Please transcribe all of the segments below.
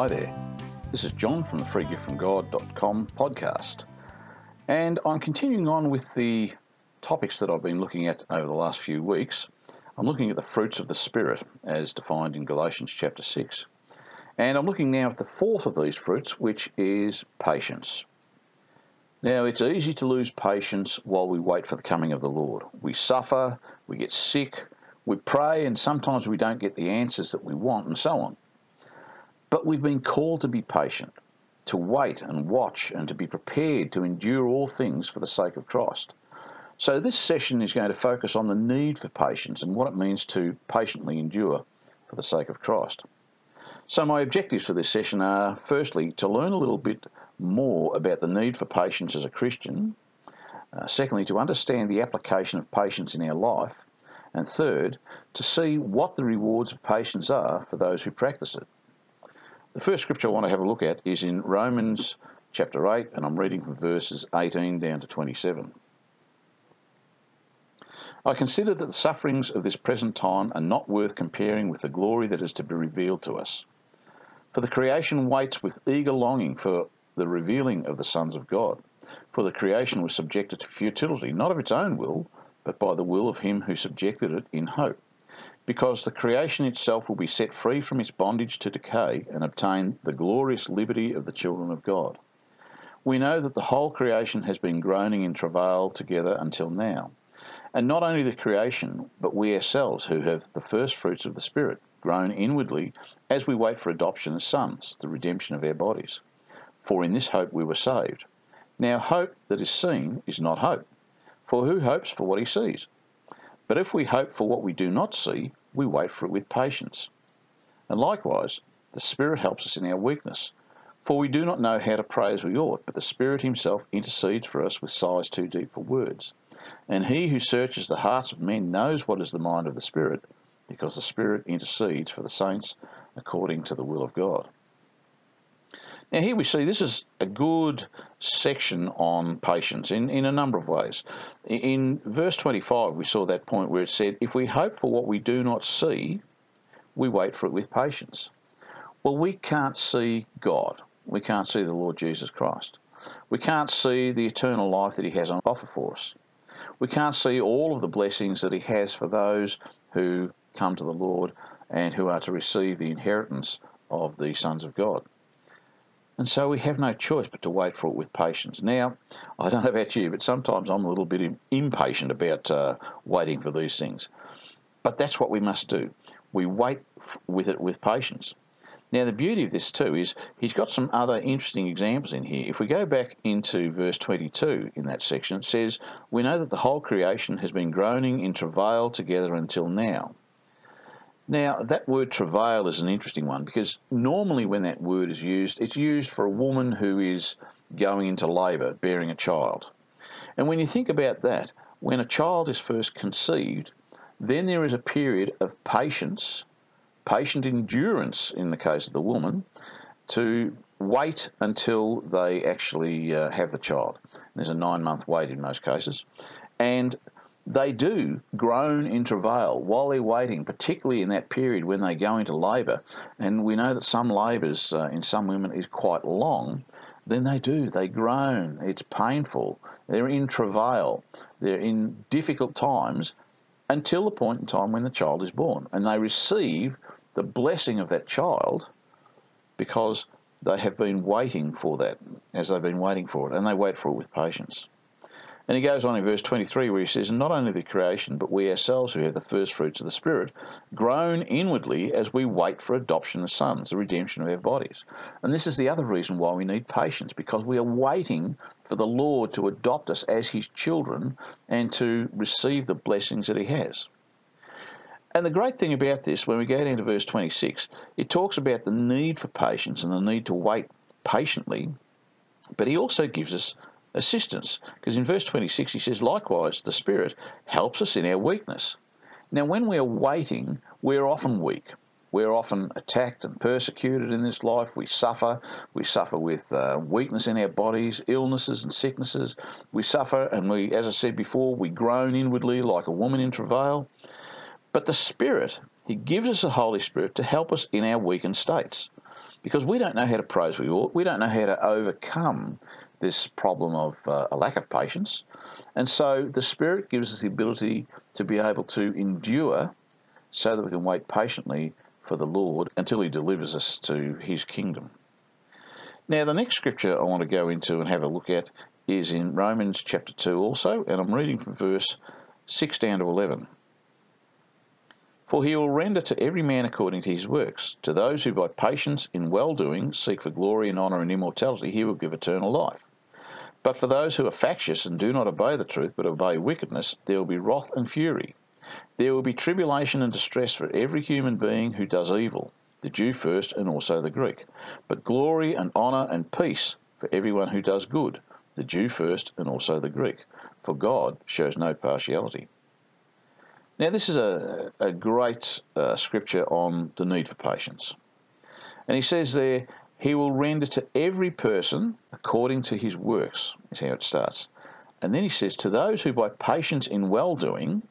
Hi there. This is John from the freegiftfromgod.com podcast. And I'm continuing on with the topics that I've been looking at over the last few weeks. I'm looking at the fruits of the Spirit as defined in Galatians chapter 6. And I'm looking now at the fourth of these fruits, which is patience. Now, it's easy to lose patience while we wait for the coming of the Lord. We suffer, we get sick, we pray, and sometimes we don't get the answers that we want, and so on. But we've been called to be patient, to wait and watch, and to be prepared to endure all things for the sake of Christ. So, this session is going to focus on the need for patience and what it means to patiently endure for the sake of Christ. So, my objectives for this session are firstly, to learn a little bit more about the need for patience as a Christian, uh, secondly, to understand the application of patience in our life, and third, to see what the rewards of patience are for those who practice it. The first scripture I want to have a look at is in Romans chapter 8, and I'm reading from verses 18 down to 27. I consider that the sufferings of this present time are not worth comparing with the glory that is to be revealed to us. For the creation waits with eager longing for the revealing of the sons of God. For the creation was subjected to futility, not of its own will, but by the will of him who subjected it in hope. Because the creation itself will be set free from its bondage to decay and obtain the glorious liberty of the children of God. We know that the whole creation has been groaning in travail together until now. And not only the creation, but we ourselves who have the first fruits of the Spirit, groan inwardly as we wait for adoption as sons, the redemption of our bodies. For in this hope we were saved. Now, hope that is seen is not hope. For who hopes for what he sees? But if we hope for what we do not see, we wait for it with patience. And likewise, the Spirit helps us in our weakness. For we do not know how to pray as we ought, but the Spirit Himself intercedes for us with sighs too deep for words. And He who searches the hearts of men knows what is the mind of the Spirit, because the Spirit intercedes for the saints according to the will of God. Now, here we see this is a good section on patience in, in a number of ways. In verse 25, we saw that point where it said, If we hope for what we do not see, we wait for it with patience. Well, we can't see God. We can't see the Lord Jesus Christ. We can't see the eternal life that He has on offer for us. We can't see all of the blessings that He has for those who come to the Lord and who are to receive the inheritance of the sons of God. And so we have no choice but to wait for it with patience. Now, I don't know about you, but sometimes I'm a little bit impatient about uh, waiting for these things. But that's what we must do. We wait with it with patience. Now, the beauty of this too is he's got some other interesting examples in here. If we go back into verse 22 in that section, it says, We know that the whole creation has been groaning in travail together until now. Now, that word travail is an interesting one because normally when that word is used, it's used for a woman who is going into labour, bearing a child. And when you think about that, when a child is first conceived, then there is a period of patience, patient endurance in the case of the woman, to wait until they actually uh, have the child. There's a nine month wait in most cases. And they do groan in travail while they're waiting, particularly in that period when they go into labour. And we know that some labours uh, in some women is quite long. Then they do, they groan. It's painful. They're in travail. They're in difficult times until the point in time when the child is born. And they receive the blessing of that child because they have been waiting for that as they've been waiting for it. And they wait for it with patience. And he goes on in verse 23 where he says, Not only the creation, but we ourselves who have the first fruits of the Spirit, groan inwardly as we wait for adoption as sons, the redemption of our bodies. And this is the other reason why we need patience, because we are waiting for the Lord to adopt us as his children and to receive the blessings that he has. And the great thing about this, when we go down to verse 26, it talks about the need for patience and the need to wait patiently, but he also gives us assistance. Because in verse 26 he says, Likewise, the Spirit helps us in our weakness. Now, when we are waiting, we're often weak. We're often attacked and persecuted in this life. We suffer. We suffer with uh, weakness in our bodies, illnesses and sicknesses. We suffer, and we, as I said before, we groan inwardly like a woman in travail. But the Spirit, He gives us the Holy Spirit to help us in our weakened states. because we don't know how to pray we ought. We don't know how to overcome this problem of uh, a lack of patience. And so the Spirit gives us the ability to be able to endure so that we can wait patiently for the Lord until He delivers us to His kingdom. Now, the next scripture I want to go into and have a look at is in Romans chapter 2 also, and I'm reading from verse 6 down to 11. For he will render to every man according to his works. To those who by patience in well doing seek for glory and honour and immortality, he will give eternal life. But for those who are factious and do not obey the truth, but obey wickedness, there will be wrath and fury. There will be tribulation and distress for every human being who does evil, the Jew first and also the Greek, but glory and honour and peace for everyone who does good, the Jew first and also the Greek, for God shows no partiality. Now, this is a, a great uh, scripture on the need for patience. And he says there, He will render to every person according to his works, is how it starts. And then he says, To those who by patience in well doing,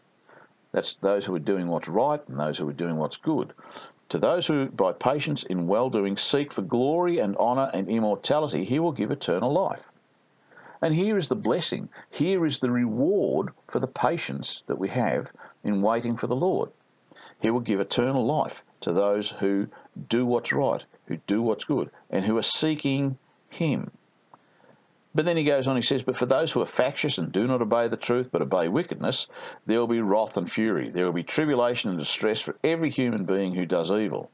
that's those who are doing what's right and those who are doing what's good. To those who by patience in well doing seek for glory and honour and immortality, he will give eternal life. And here is the blessing. Here is the reward for the patience that we have in waiting for the Lord. He will give eternal life to those who do what's right, who do what's good, and who are seeking Him. But then he goes on, he says, But for those who are factious and do not obey the truth, but obey wickedness, there will be wrath and fury. There will be tribulation and distress for every human being who does evil.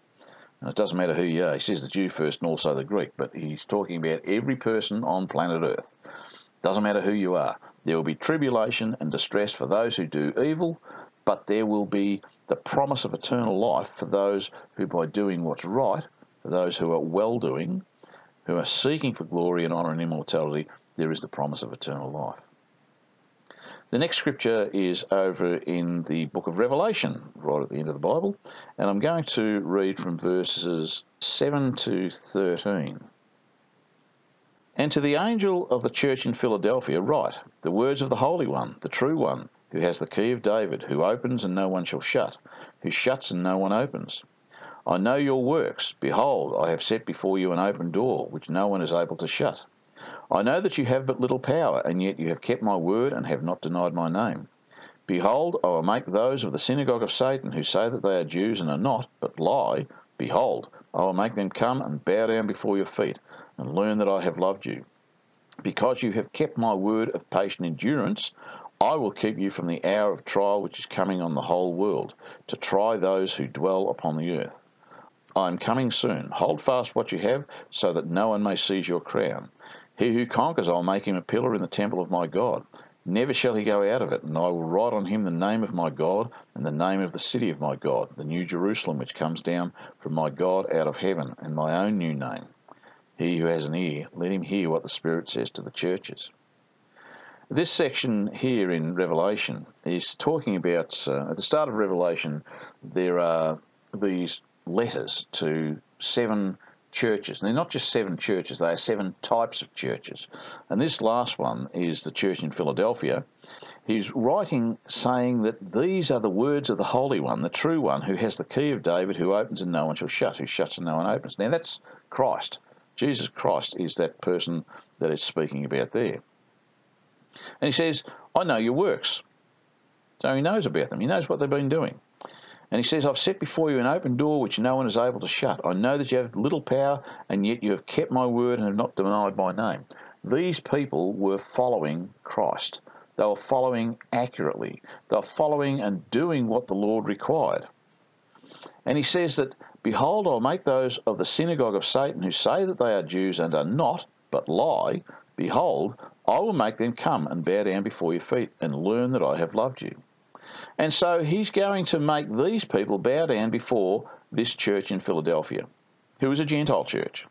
And it doesn't matter who you are. He says the Jew first and also the Greek, but he's talking about every person on planet Earth. Doesn't matter who you are. There will be tribulation and distress for those who do evil, but there will be the promise of eternal life for those who, by doing what's right, those who are well doing, who are seeking for glory and honour and immortality, there is the promise of eternal life. The next scripture is over in the book of Revelation, right at the end of the Bible, and I'm going to read from verses 7 to 13. And to the angel of the church in Philadelphia write the words of the Holy One, the true One, who has the key of David, who opens and no one shall shut, who shuts and no one opens. I know your works. Behold, I have set before you an open door, which no one is able to shut. I know that you have but little power, and yet you have kept my word and have not denied my name. Behold, I will make those of the synagogue of Satan who say that they are Jews and are not, but lie, behold, I will make them come and bow down before your feet, and learn that I have loved you. Because you have kept my word of patient endurance, I will keep you from the hour of trial which is coming on the whole world, to try those who dwell upon the earth. I am coming soon. Hold fast what you have, so that no one may seize your crown. He who conquers, I'll make him a pillar in the temple of my God. Never shall he go out of it, and I will write on him the name of my God and the name of the city of my God, the new Jerusalem which comes down from my God out of heaven, and my own new name. He who has an ear, let him hear what the Spirit says to the churches. This section here in Revelation is talking about, uh, at the start of Revelation, there are these letters to seven churches. And they're not just seven churches, they are seven types of churches. And this last one is the church in Philadelphia. He's writing saying that these are the words of the Holy One, the true one, who has the key of David, who opens and no one shall shut, who shuts and no one opens. Now that's Christ. Jesus Christ is that person that it's speaking about there. And he says, I know your works. So he knows about them. He knows what they've been doing. And he says, I've set before you an open door which no one is able to shut. I know that you have little power, and yet you have kept my word and have not denied my name. These people were following Christ. They were following accurately. They were following and doing what the Lord required. And he says that, Behold, I'll make those of the synagogue of Satan who say that they are Jews and are not, but lie, behold, I will make them come and bow down before your feet and learn that I have loved you. And so he's going to make these people bow down before this church in Philadelphia, who is a Gentile church.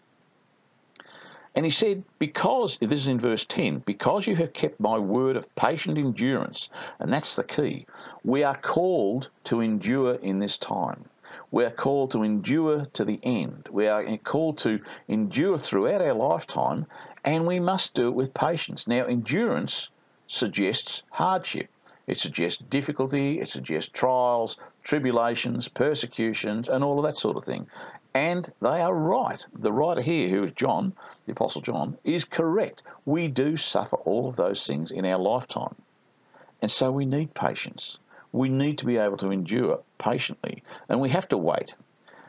And he said, Because, this is in verse 10, because you have kept my word of patient endurance, and that's the key, we are called to endure in this time. We are called to endure to the end. We are called to endure throughout our lifetime and we must do it with patience. Now, endurance suggests hardship. It suggests difficulty, it suggests trials, tribulations, persecutions, and all of that sort of thing. And they are right. The writer here, who is John, the Apostle John, is correct. We do suffer all of those things in our lifetime. And so we need patience. We need to be able to endure patiently, and we have to wait.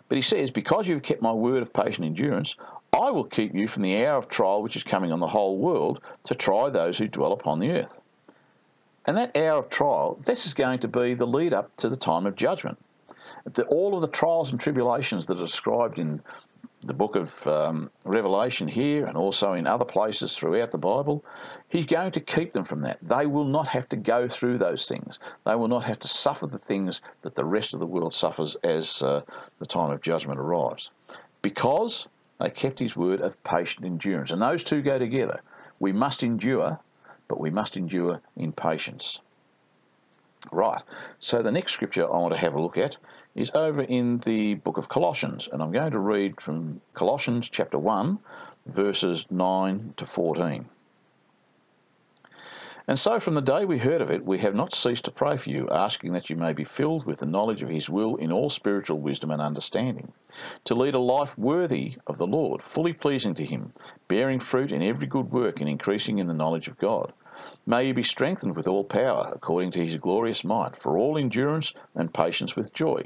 But he says, Because you've kept my word of patient endurance, I will keep you from the hour of trial which is coming on the whole world to try those who dwell upon the earth. And that hour of trial, this is going to be the lead up to the time of judgment the, all of the trials and tribulations that are described in the book of um, Revelation here and also in other places throughout the Bible, he's going to keep them from that. They will not have to go through those things. They will not have to suffer the things that the rest of the world suffers as uh, the time of judgment arrives. Because they kept his word of patient endurance. And those two go together. We must endure, but we must endure in patience. Right, so the next scripture I want to have a look at is over in the book of Colossians, and I'm going to read from Colossians chapter 1, verses 9 to 14. And so from the day we heard of it, we have not ceased to pray for you, asking that you may be filled with the knowledge of His will in all spiritual wisdom and understanding, to lead a life worthy of the Lord, fully pleasing to Him, bearing fruit in every good work and increasing in the knowledge of God May you be strengthened with all power, according to his glorious might, for all endurance and patience with joy,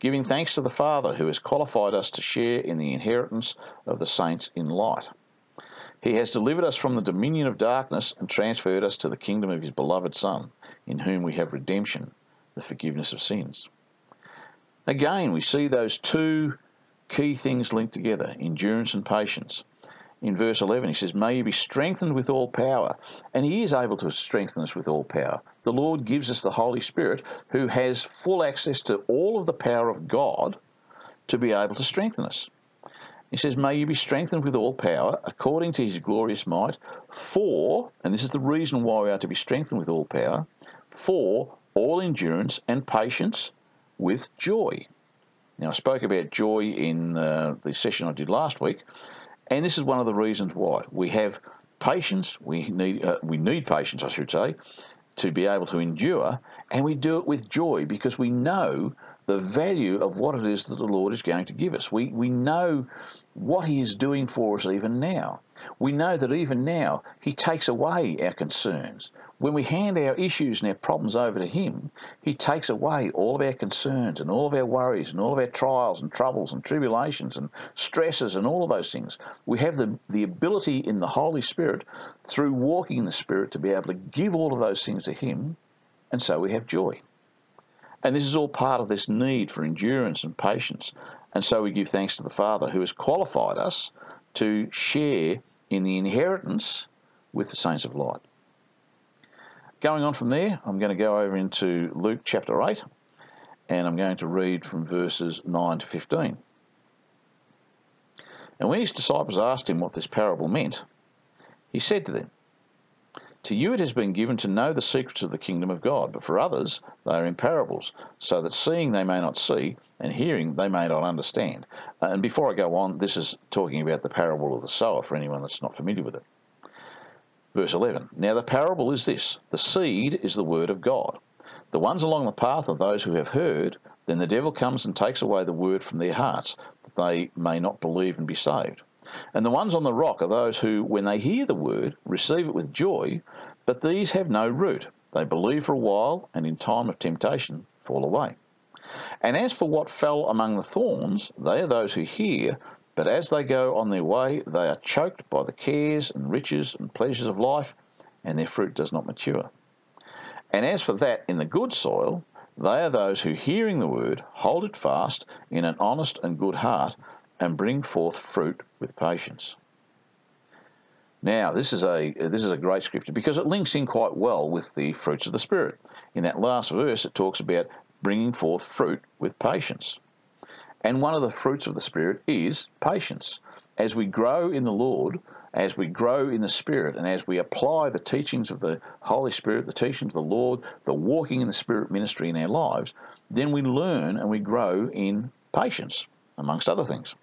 giving thanks to the Father who has qualified us to share in the inheritance of the saints in light. He has delivered us from the dominion of darkness and transferred us to the kingdom of his beloved Son, in whom we have redemption, the forgiveness of sins. Again, we see those two key things linked together endurance and patience in verse 11. He says, May you be strengthened with all power. And He is able to strengthen us with all power. The Lord gives us the Holy Spirit who has full access to all of the power of God to be able to strengthen us. He says, May you be strengthened with all power according to His glorious might, for, and this is the reason why we are to be strengthened with all power, for all endurance and patience with joy. Now, I spoke about joy in uh, the session I did last week, and this is one of the reasons why we have patience. We need uh, we need patience, I should say, to be able to endure, and we do it with joy because we know the value of what it is that the Lord is going to give us. We we know what He is doing for us even now. We know that even now He takes away our concerns. When we hand our issues and our problems over to Him, He takes away all of our concerns and all of our worries and all of our trials and troubles and tribulations and stresses and all of those things. We have the, the ability in the Holy Spirit, through walking in the Spirit, to be able to give all of those things to Him, and so we have joy. And this is all part of this need for endurance and patience. And so we give thanks to the Father who has qualified us to share in the inheritance with the saints of light. Going on from there, I'm going to go over into Luke chapter 8, and I'm going to read from verses 9 to 15. And when his disciples asked him what this parable meant, he said to them, To you it has been given to know the secrets of the kingdom of God, but for others they are in parables, so that seeing they may not see, and hearing they may not understand. And before I go on, this is talking about the parable of the sower for anyone that's not familiar with it. Verse 11 Now the parable is this the seed is the word of God. The ones along the path are those who have heard, then the devil comes and takes away the word from their hearts, that they may not believe and be saved. And the ones on the rock are those who, when they hear the word, receive it with joy, but these have no root. They believe for a while, and in time of temptation fall away. And as for what fell among the thorns, they are those who hear, but as they go on their way, they are choked by the cares and riches and pleasures of life, and their fruit does not mature. And as for that in the good soil, they are those who, hearing the word, hold it fast in an honest and good heart, and bring forth fruit with patience. Now, this is a this is a great scripture because it links in quite well with the fruits of the spirit. In that last verse, it talks about bringing forth fruit with patience. And one of the fruits of the Spirit is patience. As we grow in the Lord, as we grow in the Spirit, and as we apply the teachings of the Holy Spirit, the teachings of the Lord, the walking in the Spirit ministry in our lives, then we learn and we grow in patience, amongst other things.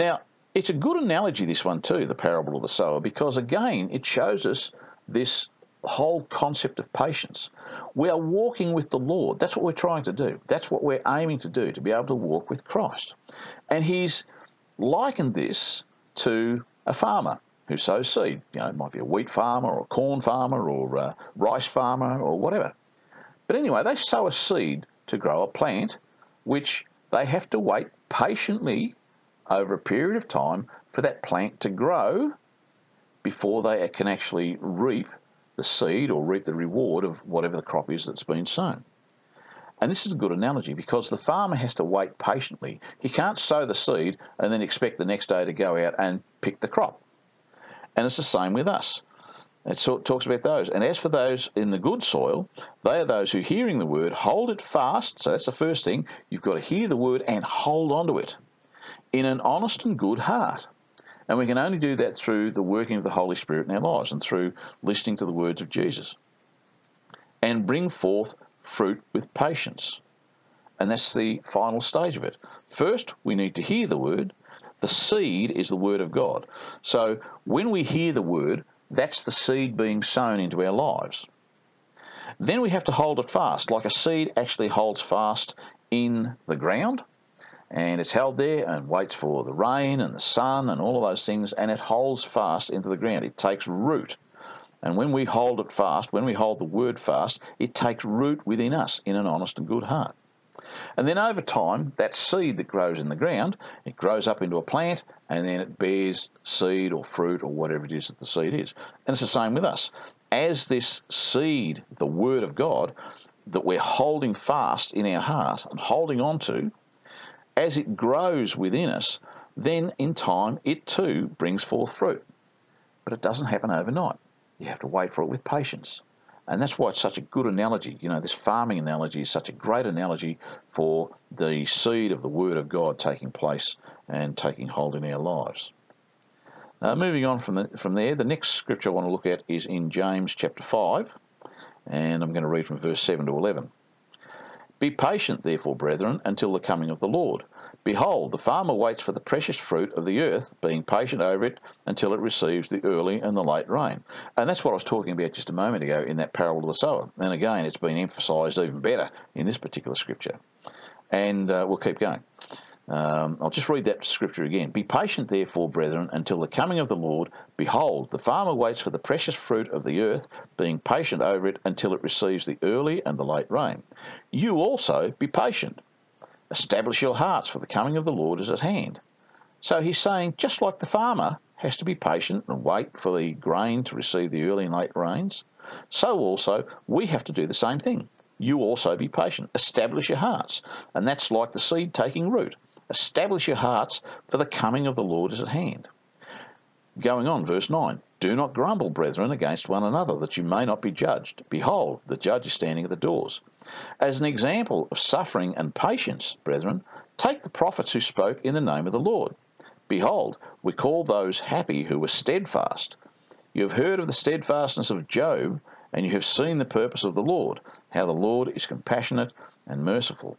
Now, it's a good analogy, this one too, the parable of the sower, because again, it shows us this whole concept of patience. We are walking with the Lord. That's what we're trying to do. That's what we're aiming to do, to be able to walk with Christ. And he's likened this to a farmer who sows seed. You know, it might be a wheat farmer or a corn farmer or a rice farmer or whatever. But anyway, they sow a seed to grow a plant, which they have to wait patiently over a period of time for that plant to grow before they can actually reap the seed or reap the reward of whatever the crop is that's been sown. And this is a good analogy because the farmer has to wait patiently. He can't sow the seed and then expect the next day to go out and pick the crop. And it's the same with us. It talks about those. And as for those in the good soil, they are those who, hearing the word, hold it fast. So that's the first thing. You've got to hear the word and hold on to it in an honest and good heart. And we can only do that through the working of the Holy Spirit in our lives and through listening to the words of Jesus. And bring forth fruit with patience. And that's the final stage of it. First, we need to hear the word. The seed is the word of God. So when we hear the word, that's the seed being sown into our lives. Then we have to hold it fast, like a seed actually holds fast in the ground and it's held there and waits for the rain and the sun and all of those things, and it holds fast into the ground. It takes root. And when we hold it fast, when we hold the word fast, it takes root within us in an honest and good heart. And then over time, that seed that grows in the ground, it grows up into a plant and then it bears seed or fruit or whatever it is that the seed is. And it's the same with us. As this seed, the Word of God, that we're holding fast in our heart and holding on to, as it grows within us, then in time it too brings forth fruit. But it doesn't happen overnight. You have to wait for it with patience. And that's why it's such a good analogy. You know, this farming analogy is such a great analogy for the seed of the Word of God taking place and taking hold in our lives. Uh, moving on from, the, from there, the next scripture I want to look at is in James chapter 5, and I'm going to read from verse 7 to 11. Be patient, therefore, brethren, until the coming of the Lord. Behold, the farmer waits for the precious fruit of the earth, being patient over it until it receives the early and the late rain. And that's what I was talking about just a moment ago in that parable of the sower. And again, it's been emphasised even better in this particular scripture. And uh, we'll keep going. Um, I'll just read that scripture again. Be patient, therefore, brethren, until the coming of the Lord. Behold, the farmer waits for the precious fruit of the earth, being patient over it until it receives the early and the late rain. You also be patient. Establish your hearts, for the coming of the Lord is at hand. So he's saying, just like the farmer has to be patient and wait for the grain to receive the early and late rains, so also we have to do the same thing. You also be patient. Establish your hearts. And that's like the seed taking root. Establish your hearts, for the coming of the Lord is at hand. Going on, verse 9 Do not grumble, brethren, against one another, that you may not be judged. Behold, the judge is standing at the doors. As an example of suffering and patience, brethren, take the prophets who spoke in the name of the Lord. Behold, we call those happy who were steadfast. You have heard of the steadfastness of Job, and you have seen the purpose of the Lord, how the Lord is compassionate and merciful.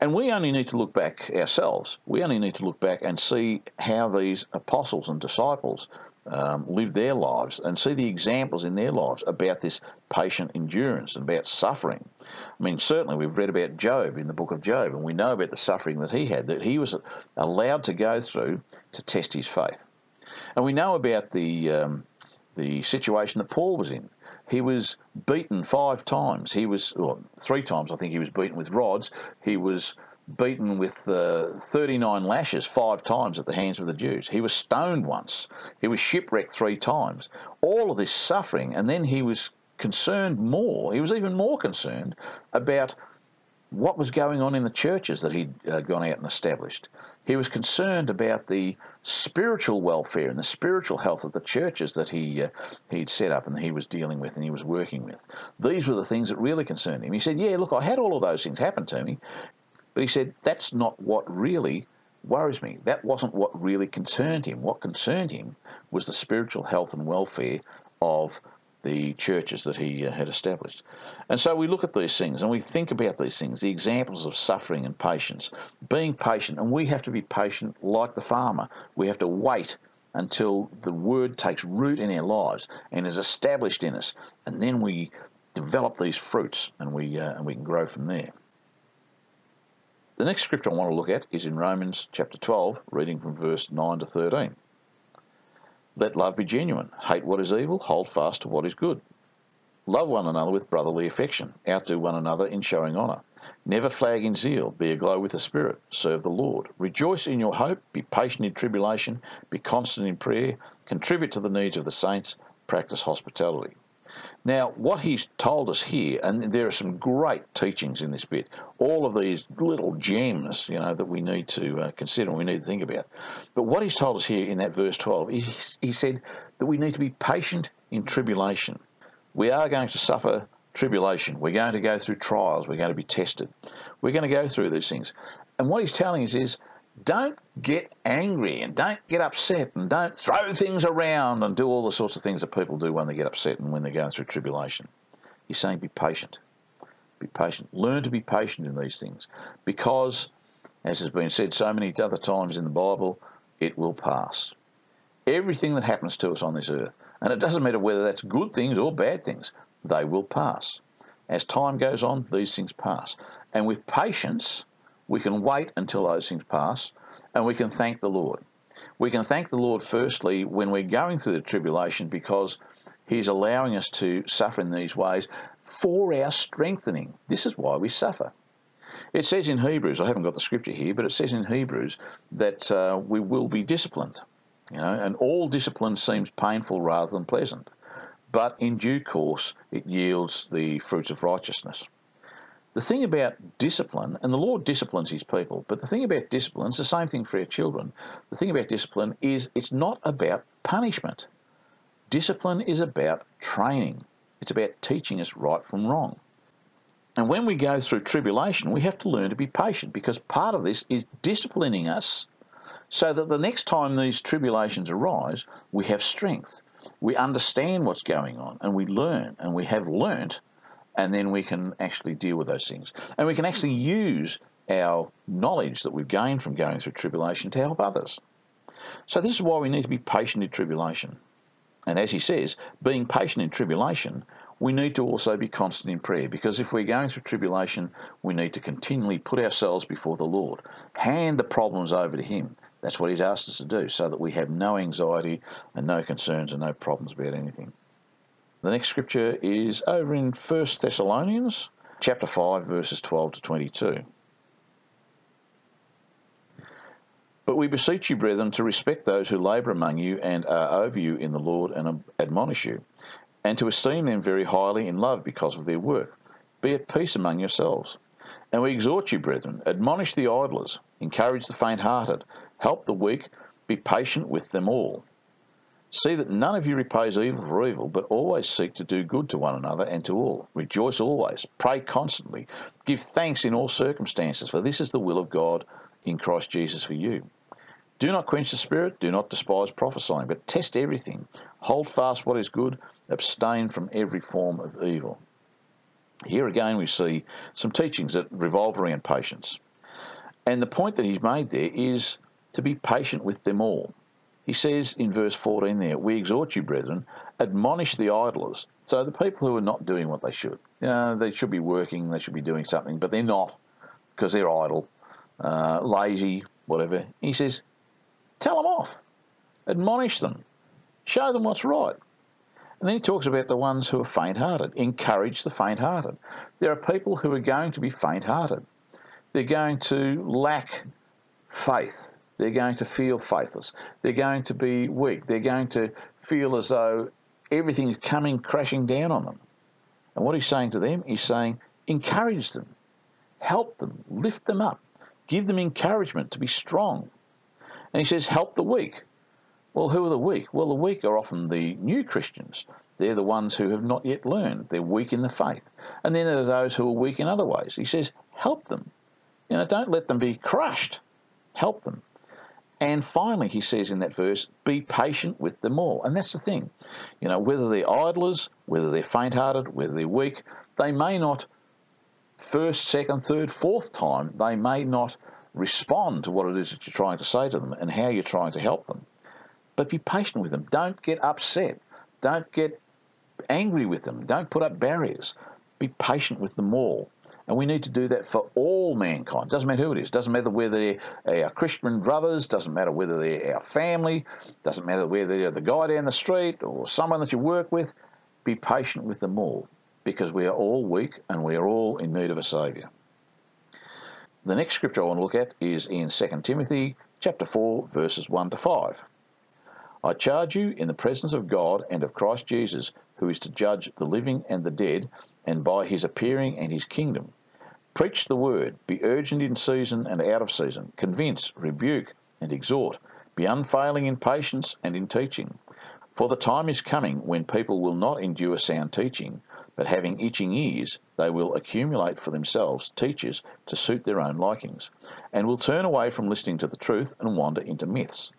And we only need to look back ourselves. We only need to look back and see how these apostles and disciples um, live their lives and see the examples in their lives about this patient endurance and about suffering. I mean, certainly we've read about Job in the book of Job, and we know about the suffering that he had, that he was allowed to go through to test his faith. And we know about the um, the situation that Paul was in. He was beaten five times. He was, well, three times, I think he was beaten with rods. He was beaten with uh, 39 lashes five times at the hands of the Jews. He was stoned once. He was shipwrecked three times. All of this suffering, and then he was concerned more, he was even more concerned about what was going on in the churches that he'd uh, gone out and established. He was concerned about the spiritual welfare and the spiritual health of the churches that he uh, he'd set up and he was dealing with and he was working with. These were the things that really concerned him. He said, "Yeah, look, I had all of those things happen to me, but he said that's not what really." Worries me. That wasn't what really concerned him. What concerned him was the spiritual health and welfare of the churches that he uh, had established. And so we look at these things and we think about these things, the examples of suffering and patience, being patient, and we have to be patient like the farmer. We have to wait until the word takes root in our lives and is established in us, and then we develop these fruits and we uh, and we can grow from there. The next scripture I want to look at is in Romans chapter 12, reading from verse 9 to 13. Let love be genuine. Hate what is evil, hold fast to what is good. Love one another with brotherly affection. Outdo one another in showing honour. Never flag in zeal. Be aglow with the Spirit. Serve the Lord. Rejoice in your hope. Be patient in tribulation. Be constant in prayer. Contribute to the needs of the saints. Practice hospitality. Now, what he's told us here, and there are some great teachings in this bit, all of these little gems, you know, that we need to uh, consider and we need to think about. But what he's told us here in that verse 12, he, he said that we need to be patient in tribulation. We are going to suffer tribulation. We're going to go through trials. We're going to be tested. We're going to go through these things. And what he's telling us is don't get angry and don't get upset and don't throw things around and do all the sorts of things that people do when they get upset and when they're going through tribulation. He's saying be patient. Be patient. Learn to be patient in these things because, as has been said so many other times in the Bible, it will pass. Everything that happens to us on this earth, and it doesn't matter whether that's good things or bad things, they will pass. As time goes on, these things pass. And with patience, we can wait until those things pass and we can thank the Lord. We can thank the Lord firstly when we're going through the tribulation because He's allowing us to suffer in these ways for our strengthening. This is why we suffer. It says in Hebrews, I haven't got the scripture here, but it says in Hebrews that uh, we will be disciplined. You know, and all discipline seems painful rather than pleasant, but in due course it yields the fruits of righteousness. The thing about discipline, and the Lord disciplines his people, but the thing about discipline, it's the same thing for our children. The thing about discipline is it's not about punishment. Discipline is about training, it's about teaching us right from wrong. And when we go through tribulation, we have to learn to be patient because part of this is disciplining us so that the next time these tribulations arise, we have strength. We understand what's going on and we learn, and we have learnt and then we can actually deal with those things. And we can actually use our knowledge that we've gained from going through tribulation to help others. So, this is why we need to be patient in tribulation. And as he says, being patient in tribulation, we need to also be constant in prayer because if we're going through tribulation, we need to continually put ourselves before the Lord, hand the problems over to Him. That's what He's asked us to do so that we have no anxiety and no concerns and no problems about anything. The next scripture is over in 1 Thessalonians chapter 5 verses 12 to 22. But we beseech you, brethren, to respect those who labour among you and are over you in the Lord and admonish you, and to esteem them very highly in love because of their work. Be at peace among yourselves. And we exhort you, brethren, admonish the idlers, encourage the faint hearted, help the weak, be patient with them all. See that none of you repays evil for evil, but always seek to do good to one another and to all. Rejoice always, pray constantly, give thanks in all circumstances, for this is the will of God in Christ Jesus for you. Do not quench the spirit, do not despise prophesying, but test everything. Hold fast what is good, abstain from every form of evil. Here again, we see some teachings that revolve around patience. And the point that he's made there is to be patient with them all. He says in verse 14 there, We exhort you, brethren, admonish the idlers. So the people who are not doing what they should. You know, they should be working, they should be doing something, but they're not because they're idle, uh, lazy, whatever. He says, Tell them off, admonish them, show them what's right. And then he talks about the ones who are faint hearted. Encourage the faint hearted. There are people who are going to be faint hearted. They're going to lack faith. They're going to feel faithless. They're going to be weak. They're going to feel as though everything is coming crashing down on them. And what he's saying to them, he's saying, encourage them, help them, lift them up, give them encouragement to be strong. And he says, help the weak. Well, who are the weak? Well, the weak are often the new Christians. They're the ones who have not yet learned. They're weak in the faith. And then there are those who are weak in other ways. He says, help them. You know, don't let them be crushed. Help them. And finally, he says in that verse, be patient with them all. And that's the thing. You know, whether they're idlers, whether they're faint hearted, whether they're weak, they may not, first, second, third, fourth time, they may not respond to what it is that you're trying to say to them and how you're trying to help them. but be patient with them. Don't get upset. Don't get angry with them. Don't put up barriers. Be patient with them all. And we need to do that for all mankind. Doesn't matter who it is. Doesn't matter whether they're our Christian brothers. Doesn't matter whether they're our family. Doesn't matter whether they're the guy down the street or someone that you work with. Be patient with them all because we are all weak and we are all in need of a Saviour. The next scripture I want to look at is in 2 Timothy chapter 4 verses 1 to 5. I charge you in the presence of God and of Christ Jesus, who is to judge the living and the dead, and by his appearing and his kingdom. Preach the word, be urgent in season and out of season, convince, rebuke, and exhort, be unfailing in patience and in teaching. For the time is coming when people will not endure sound teaching, but having itching ears, they will accumulate for themselves teachers to suit their own likings, and will turn away from listening to the truth and wander into myths.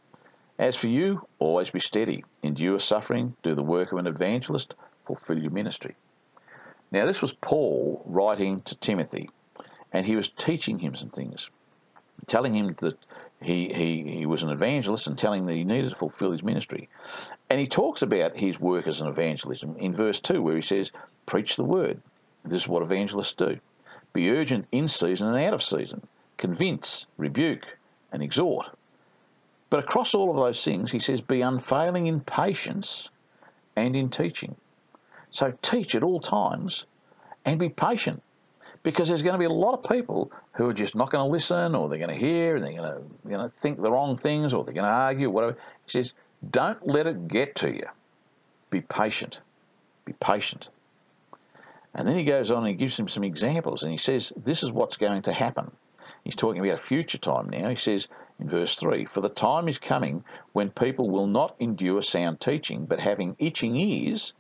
As for you, always be steady, endure suffering, do the work of an evangelist, fulfill your ministry. Now, this was Paul writing to Timothy, and he was teaching him some things, telling him that he, he, he was an evangelist and telling him that he needed to fulfill his ministry. And he talks about his work as an evangelism in verse 2, where he says, Preach the word. This is what evangelists do. Be urgent in season and out of season. Convince, rebuke, and exhort. But across all of those things, he says, Be unfailing in patience and in teaching. So teach at all times and be patient because there's going to be a lot of people who are just not going to listen or they're going to hear and they're going to you know, think the wrong things or they're going to argue, whatever. He says, don't let it get to you. Be patient. Be patient. And then he goes on and he gives him some examples and he says, this is what's going to happen. He's talking about a future time now. He says in verse 3 For the time is coming when people will not endure sound teaching, but having itching ears,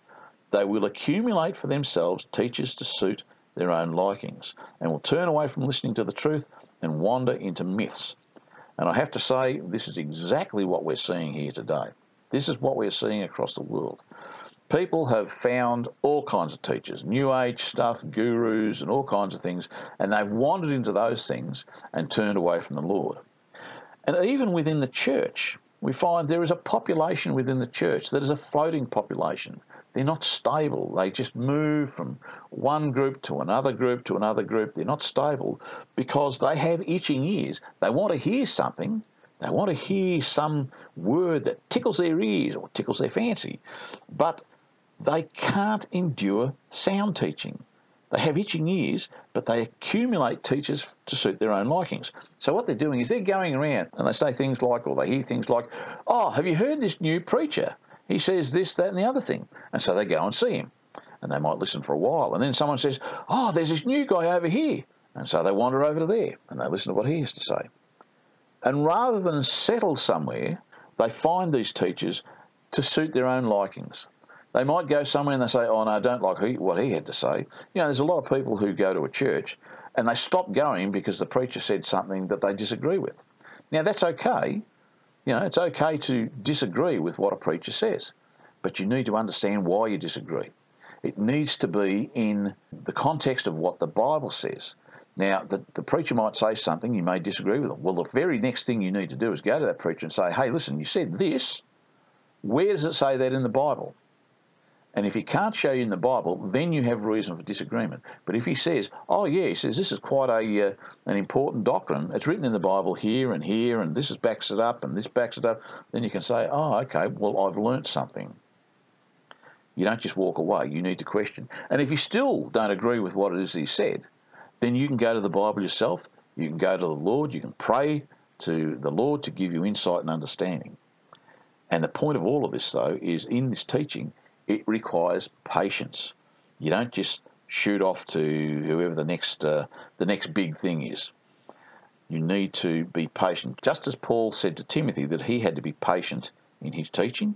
they will accumulate for themselves teachers to suit their own likings and will turn away from listening to the truth and wander into myths. And I have to say, this is exactly what we're seeing here today. This is what we're seeing across the world. People have found all kinds of teachers, New Age stuff, gurus, and all kinds of things, and they've wandered into those things and turned away from the Lord. And even within the church, we find there is a population within the church that is a floating population they're not stable. They just move from one group to another group to another group. They're not stable because they have itching ears. They want to hear something. They want to hear some word that tickles their ears or tickles their fancy. But they can't endure sound teaching. They have itching ears, but they accumulate teachers to suit their own likings. So what they're doing is they're going around and they say things like, or they hear things like, oh, have you heard this new preacher? He says this, that, and the other thing. And so they go and see him. And they might listen for a while. And then someone says, Oh, there's this new guy over here. And so they wander over to there and they listen to what he has to say. And rather than settle somewhere, they find these teachers to suit their own likings. They might go somewhere and they say, Oh, no, I don't like what he had to say. You know, there's a lot of people who go to a church and they stop going because the preacher said something that they disagree with. Now, that's okay you know, it's okay to disagree with what a preacher says, but you need to understand why you disagree. It needs to be in the context of what the Bible says. Now, the, the preacher might say something, you may disagree with them. Well, the very next thing you need to do is go to that preacher and say, hey, listen, you said this. Where does it say that in the Bible? And if he can't show you in the Bible, then you have reason for disagreement. But if he says, "Oh yeah," he says, "This is quite a uh, an important doctrine. It's written in the Bible here and here, and this is backs it up, and this backs it up," then you can say, "Oh, okay. Well, I've learnt something." You don't just walk away. You need to question. And if you still don't agree with what it is he said, then you can go to the Bible yourself. You can go to the Lord. You can pray to the Lord to give you insight and understanding. And the point of all of this, though, is in this teaching it requires patience. You don't just shoot off to whoever the next uh, the next big thing is. You need to be patient, just as Paul said to Timothy that he had to be patient in his teaching.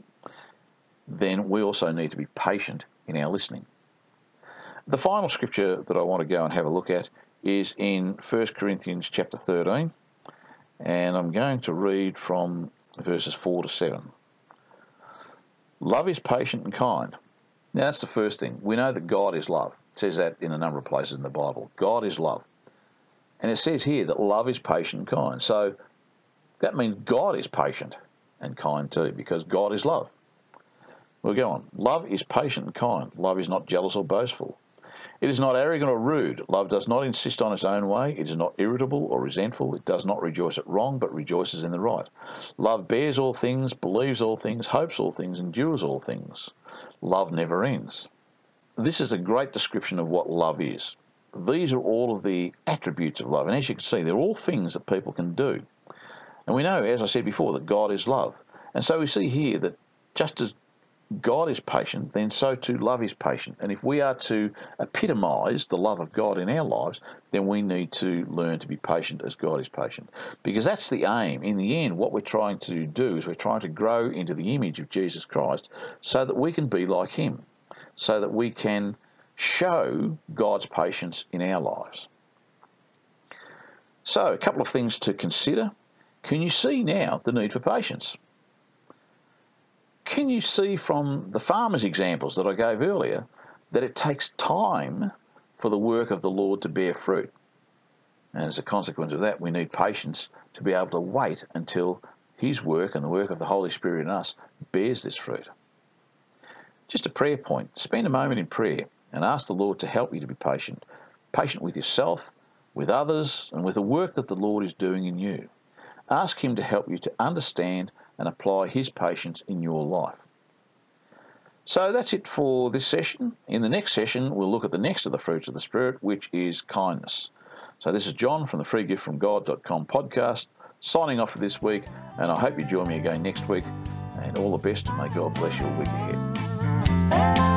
Then we also need to be patient in our listening. The final scripture that I want to go and have a look at is in 1 Corinthians chapter 13, and I'm going to read from verses 4 to 7. Love is patient and kind. Now, that's the first thing. We know that God is love. It says that in a number of places in the Bible. God is love. And it says here that love is patient and kind. So that means God is patient. and kind too, because God is love. We'll go on. Love is patient and kind. Love is not jealous or boastful. It is not arrogant or rude. Love does not insist on its own way. It is not irritable or resentful. It does not rejoice at wrong, but rejoices in the right. Love bears all things, believes all things, hopes all things, endures all things. Love never ends. This is a great description of what love is. These are all of the attributes of love. And as you can see, they're all things that people can do. And we know, as I said before, that God is love. And so we see here that just as God is patient, then so too love is patient. And if we are to epitomize the love of God in our lives, then we need to learn to be patient as God is patient. Because that's the aim. In the end, what we're trying to do is we're trying to grow into the image of Jesus Christ so that we can be like Him, so that we can show God's patience in our lives. So, a couple of things to consider. Can you see now the need for patience? Can you see from the farmers' examples that I gave earlier that it takes time for the work of the Lord to bear fruit? And as a consequence of that, we need patience to be able to wait until His work and the work of the Holy Spirit in us bears this fruit. Just a prayer point. Spend a moment in prayer and ask the Lord to help you to be patient. Patient with yourself, with others, and with the work that the Lord is doing in you. Ask Him to help you to understand and apply His patience in your life. So that's it for this session. In the next session, we'll look at the next of the fruits of the Spirit, which is kindness. So this is John from the freegiftfromgod.com podcast, signing off for this week, and I hope you join me again next week. And all the best, and may God bless your week ahead.